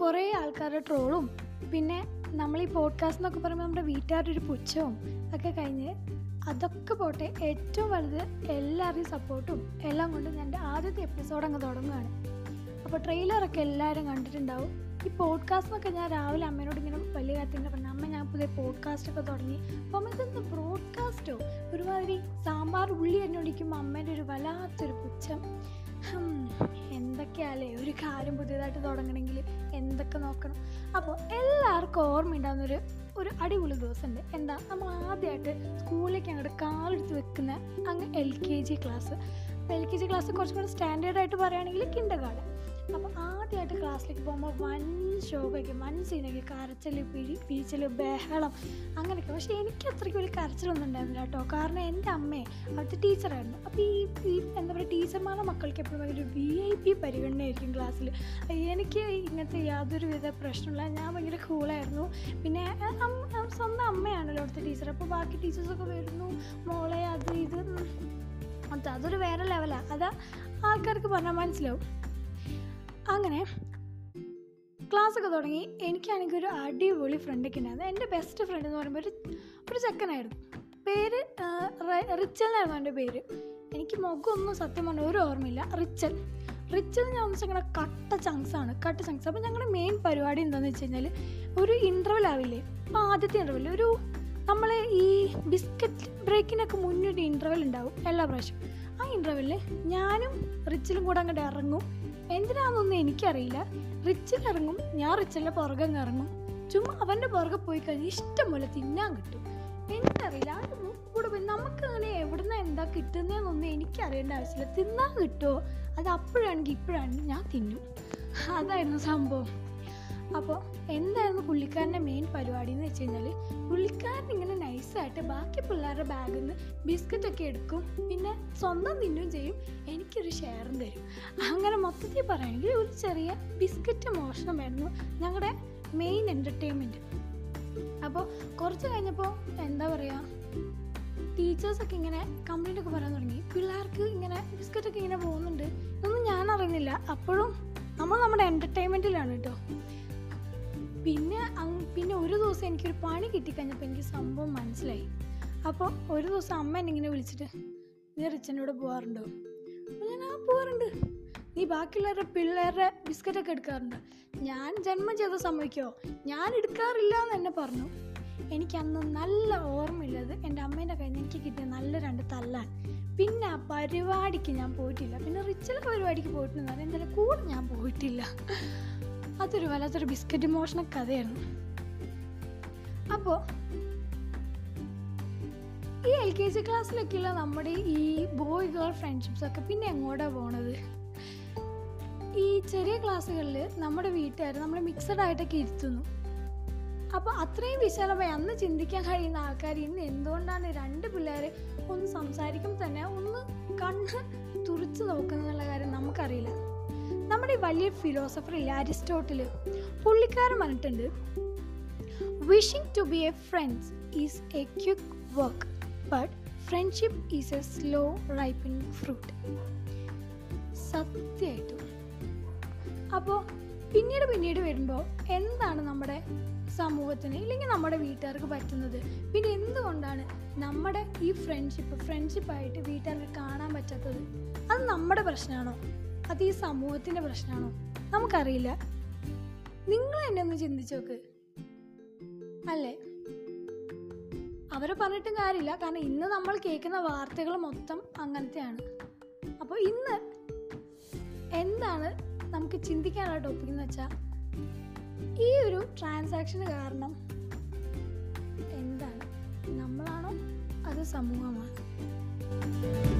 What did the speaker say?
ആൾക്കാരുടെ ട്രോളും പിന്നെ നമ്മൾ ഈ പോഡ്കാസ്റ്റ് എന്നൊക്കെ പറയുമ്പോൾ നമ്മുടെ വീട്ടുകാരുടെ ഒരു പുച്ഛവും ഒക്കെ കഴിഞ്ഞ് അതൊക്കെ പോട്ടെ ഏറ്റവും വലുത് എല്ലാവരുടെയും സപ്പോർട്ടും എല്ലാം കൊണ്ടും എന്റെ ആദ്യത്തെ എപ്പിസോഡ് അങ്ങ് തുടങ്ങുകയാണ്. അപ്പോൾ ട്രെയിലറൊക്കെ എല്ലാവരും കണ്ടിട്ടുണ്ടാവും. ഈ പോഡ്കാസ്റ്റ് എന്നൊക്കെ ഞാൻ രാവിലെ അമ്മേനോട് ഇങ്ങനെ വലിയ കാര്യത്തിൽ പറഞ്ഞു അമ്മ ഞാൻ പുതിയ പോഡ്കാസ്റ്റൊക്കെ തുടങ്ങി. അപ്പോൾ അമ്മ ഇതൊന്ന് ബ്രോഡ്കാസ്റ്റോ ഒരുമാതിരി സാമ്പാർ ഉള്ളി എന്നോടിക്കുമ്പോൾ അമ്മേന്റെ ഒരു വല്ലാത്തൊരു പുച്ഛം. എന്തൊക്കെയാലേ ഒരു കാര്യം പുതിയതായിട്ട് തുടങ്ങണമെങ്കിൽ എന്തൊക്കെ നോക്കണം? അപ്പോൾ എല്ലാവർക്കും ഓർമ്മയുണ്ടാകുന്നൊരു ഒരു അടിപൊളി ദിവസമുണ്ട്. എന്താ? നമ്മൾ ആദ്യമായിട്ട് സ്കൂളിലേക്ക് അങ്ങോട്ട് കാലെടുത്ത് വെക്കുന്ന അങ്ങ് L K G class L K G class കുറച്ചും കൂടെ സ്റ്റാൻഡേർഡായിട്ട് പറയുകയാണെങ്കിൽ കിൻഡർ ഗാർഡൻ ക്ലാസ്സിലേക്ക് പോകുമ്പോൾ വൻ ഷോക്കൊക്കെ വൻ സീനൊക്കെ കരച്ചൽ പിഴി പിഴിച്ചൽ ബഹളം അങ്ങനെയൊക്കെ. പക്ഷേ എനിക്ക് അത്രയ്ക്ക് വലിയ കരച്ചിലൊന്നും ഉണ്ടായിരുന്നില്ല കേട്ടോ. കാരണം എന്റെ അമ്മയെ അവിടുത്തെ ടീച്ചറായിരുന്നു അപ്പോൾ ഈ ഈ എന്താ പറയുക ടീച്ചർമാരുടെ മക്കൾക്ക് എപ്പോഴും ഭയങ്കര വി ഐ പി പരിഗണനയായിരിക്കും ക്ലാസ്സിൽ എനിക്ക് ഇങ്ങനത്തെ യാതൊരു വിധ പ്രശ്നമില്ല ഞാൻ ഭയങ്കര കൂളായിരുന്നു പിന്നെ സ്വന്തം അമ്മയാണല്ലോ അവിടുത്തെ ടീച്ചർ അപ്പോൾ ബാക്കി ടീച്ചേഴ്സൊക്കെ വരുന്നു. മോളെ അത് ഇത്. അതൊരു വേറെ ലെവലാണ് അത് ആൾക്കാർക്ക് പറഞ്ഞാൽ മനസ്സിലാവും. അങ്ങനെ ക്ലാസ്സൊക്കെ തുടങ്ങി എനിക്കാണെങ്കിൽ ഒരു അടിപൊളി ഫ്രണ്ടൊക്കെ ഉണ്ടായിരുന്നു. എന്റെ ബെസ്റ്റ് ഫ്രണ്ട് എന്ന് പറയുമ്പോൾ ഒരു ഒരു ചെക്കനായിരുന്നു. പേര് റിച്ചൽ എന്നായിരുന്നു എന്റെ പേര്. എനിക്ക് മുഖമൊന്നും സത്യം പറഞ്ഞ ഒരു ഓർമ്മയില്ല. റിച്ചൽ. റിച്ചൽ ഞാൻ വെച്ചാൽ കട്ട ചങ്ക്സ് ആണ് കട്ട ചങ്ക്സ് അപ്പോൾ ഞങ്ങളുടെ മെയിൻ പരിപാടി എന്താണെന്ന് വെച്ച് കഴിഞ്ഞാൽ ഒരു ഇന്റർവൽ ആവില്ലേ? അപ്പോൾ ആദ്യത്തെ ഇന്റർവെൽ ഒരു നമ്മൾ ഈ ബിസ്ക്കറ്റ് ബ്രേക്കിനൊക്കെ മുന്നൊരു ഇന്റർവൽ ഉണ്ടാവും എല്ലാ പ്രാവശ്യം. ആ ഇന്റർവെല്ലിൽ ഞാനും റിച്ചിലും കൂടെ അങ്ങോട്ട് ഇറങ്ങും. എന്തിനാണെന്നൊന്നും എനിക്കറിയില്ല. റിച്ചിൽ ഇറങ്ങും ഞാൻ റിച്ചലിന്റെ പുറകെ ഇറങ്ങും. ചുമ്മാ അവന്റെ പുറകെ പോയി കഴിഞ്ഞാൽ ഇഷ്ടം പോലെ തിന്നാൻ കിട്ടും. എനിക്കറിയില്ല ആ കൂടെ പോയി നമുക്ക് അങ്ങനെ എവിടുന്ന എന്താ കിട്ടുന്നതെന്നൊന്നും എനിക്കറിയേണ്ട ആവശ്യമില്ല. തിന്നാൻ കിട്ടുമോ അത് അപ്പോഴാണെങ്കിൽ ഇപ്പോഴാണെങ്കിൽ ഞാൻ തിന്നും. അതായിരുന്നു സംഭവം. അപ്പോൾ എന്തായിരുന്നു പുള്ളിക്കാരന്റെ മെയിൻ പരിപാടി എന്ന് വെച്ച് കഴിഞ്ഞാൽ പുള്ളിക്കാരൻ ഇങ്ങനെ നൈസായിട്ട് ബാക്കി പിള്ളേരുടെ ബാഗിൽ നിന്ന് ബിസ്ക്കറ്റൊക്കെ എടുക്കും. പിന്നെ സ്വന്തം തിന്നുകയും ചെയ്യും എനിക്കൊരു ഷെയറും തരും. അങ്ങനെ മൊത്തത്തിൽ പറയുകയാണെങ്കിൽ ഒരു ചെറിയ ബിസ്ക്കറ്റ് മോഷണമായിരുന്നു ഞങ്ങളുടെ മെയിൻ എന്റർടൈൻമെന്റ് അപ്പോൾ കുറച്ച് കഴിഞ്ഞപ്പോൾ എന്താ പറയുക ടീച്ചേഴ്സൊക്കെ ഇങ്ങനെ കംപ്ലൈന്റ് ഒക്കെ പറയാൻ തുടങ്ങി. പിള്ളേർക്ക് ഇങ്ങനെ ബിസ്ക്കറ്റൊക്കെ ഇങ്ങനെ പോകുന്നുണ്ട് ഇതൊന്നും ഞാൻ അറിയുന്നില്ല. അപ്പോഴും നമ്മൾ നമ്മുടെ എന്റർടൈൻമെന്റിലാണ് കേട്ടോ. പിന്നെ പിന്നെ ഒരു ദിവസം എനിക്കൊരു പണി കിട്ടിക്കഴിഞ്ഞപ്പോൾ എനിക്ക് സംഭവം മനസ്സിലായി. അപ്പോൾ ഒരു ദിവസം അമ്മ എന്നെ ഇങ്ങനെ വിളിച്ചിട്ട് നീ റിച്ചനോട് പോകാറുണ്ടോ ഞാൻ ആ പോകാറുണ്ട് നീ ബാക്കിയുള്ളവരുടെ പിള്ളേരുടെ ബിസ്ക്കറ്റൊക്കെ എടുക്കാറുണ്ട്. ഞാൻ ജന്മം ചെയ്ത സമ്മതിക്കോ? ഞാൻ എടുക്കാറില്ല എന്ന് എന്നെ പറഞ്ഞു. എനിക്ക് അന്ന് നല്ല ഓർമ്മയുള്ളത് എന്റെ അമ്മേന്റെ കയ്യിൽ നിന്ന് എനിക്ക് കിട്ടിയ നല്ല രണ്ട് തല്ലാൻ പിന്നെ ആ പരിപാടിക്ക് ഞാൻ പോയിട്ടില്ല. പിന്നെ റിച്ചിലെ പരിപാടിക്ക് പോയിട്ടുണ്ടെന്ന് എന്തായാലും കൂടെ ഞാൻ പോയിട്ടില്ല. അതൊരു വല്ലാത്തൊരു ബിസ്ക്കറ്റ് മോഷണ കഥയായിരുന്നു അപ്പോൾ ഈ എൽ കെ ജി ക്ലാസ്സിലൊക്കെയുള്ള നമ്മുടെ ഈ ബോയ് ഗേൾ ഫ്രണ്ട്ഷിപ്സ് ഒക്കെ പിന്നെ എങ്ങോട്ടാണ് പോണത്? ഈ ചെറിയ ക്ലാസ്സുകളിൽ നമ്മുടെ വീട്ടുകാർ നമ്മൾ മിക്സഡ് ആയിട്ടൊക്കെ ഇരുത്തുന്നു. അപ്പോൾ അത്രയും വിശാലമായി അന്ന് ചിന്തിക്കാൻ കഴിയുന്ന ആൾക്കാർ ഇന്ന് എന്തുകൊണ്ടാണ് രണ്ട് പിള്ളേർ ഒന്ന് സംസാരിക്കുമ്പോൾ തന്നെ ഒന്ന് കണ്ണ് തുറച്ച് നോക്കുന്നുള്ള കാര്യം നമുക്കറിയില്ല. നമ്മുടെ വലിയ ഫിലോസഫർ ഇല്ല അരിസ്റ്റോട്ടിൽ പുള്ളിക്കാരൻ പറഞ്ഞിട്ടുണ്ട് wishing to be a friends is a quick work but friendship is a slow ripening fruit സത്യമായിട്ടും. അപ്പോൾ പിന്നീട് പിന്നീട് വരുമ്പോൾ എന്താണ് നമ്മുടെ സമൂഹത്തിന് ഇല്ലെങ്കിൽ നമ്മുടെ വീട്ടുകാർക്ക് പറ്റുന്നത്? പിന്നെ എന്തുകൊണ്ടാണ് നമ്മുടെ ഈ ഫ്രണ്ട്ഷിപ്പ് ഫ്രണ്ട്ഷിപ്പായിട്ട് വീട്ടുകാർക്ക് കാണാൻ പറ്റാത്തത്? അത് നമ്മുടെ പ്രശ്നമാണോ? അത് ഈ സമൂഹത്തിന്റെ പ്രശ്നമാണോ? നമുക്കറിയില്ല. നിങ്ങൾ എന്നെ ഒന്ന് ചിന്തിച്ചു നോക്ക്. അല്ലേ? അവരെ പറഞ്ഞിട്ടും കാര്യമില്ല. കാരണം ഇന്ന് നമ്മൾ കേൾക്കുന്ന വാർത്തകൾ മൊത്തം അങ്ങനത്തെയാണ്. അപ്പോൾ ഇന്ന് എന്താണ് നമുക്ക് ചിന്തിക്കാനുള്ള ടോപ്പിക് എന്ന് വെച്ചാൽ ഈ ഒരു ട്രാൻസാക്ഷന് കാരണം എന്താണ്? നമ്മളാണോ അത് സമൂഹമാണോ?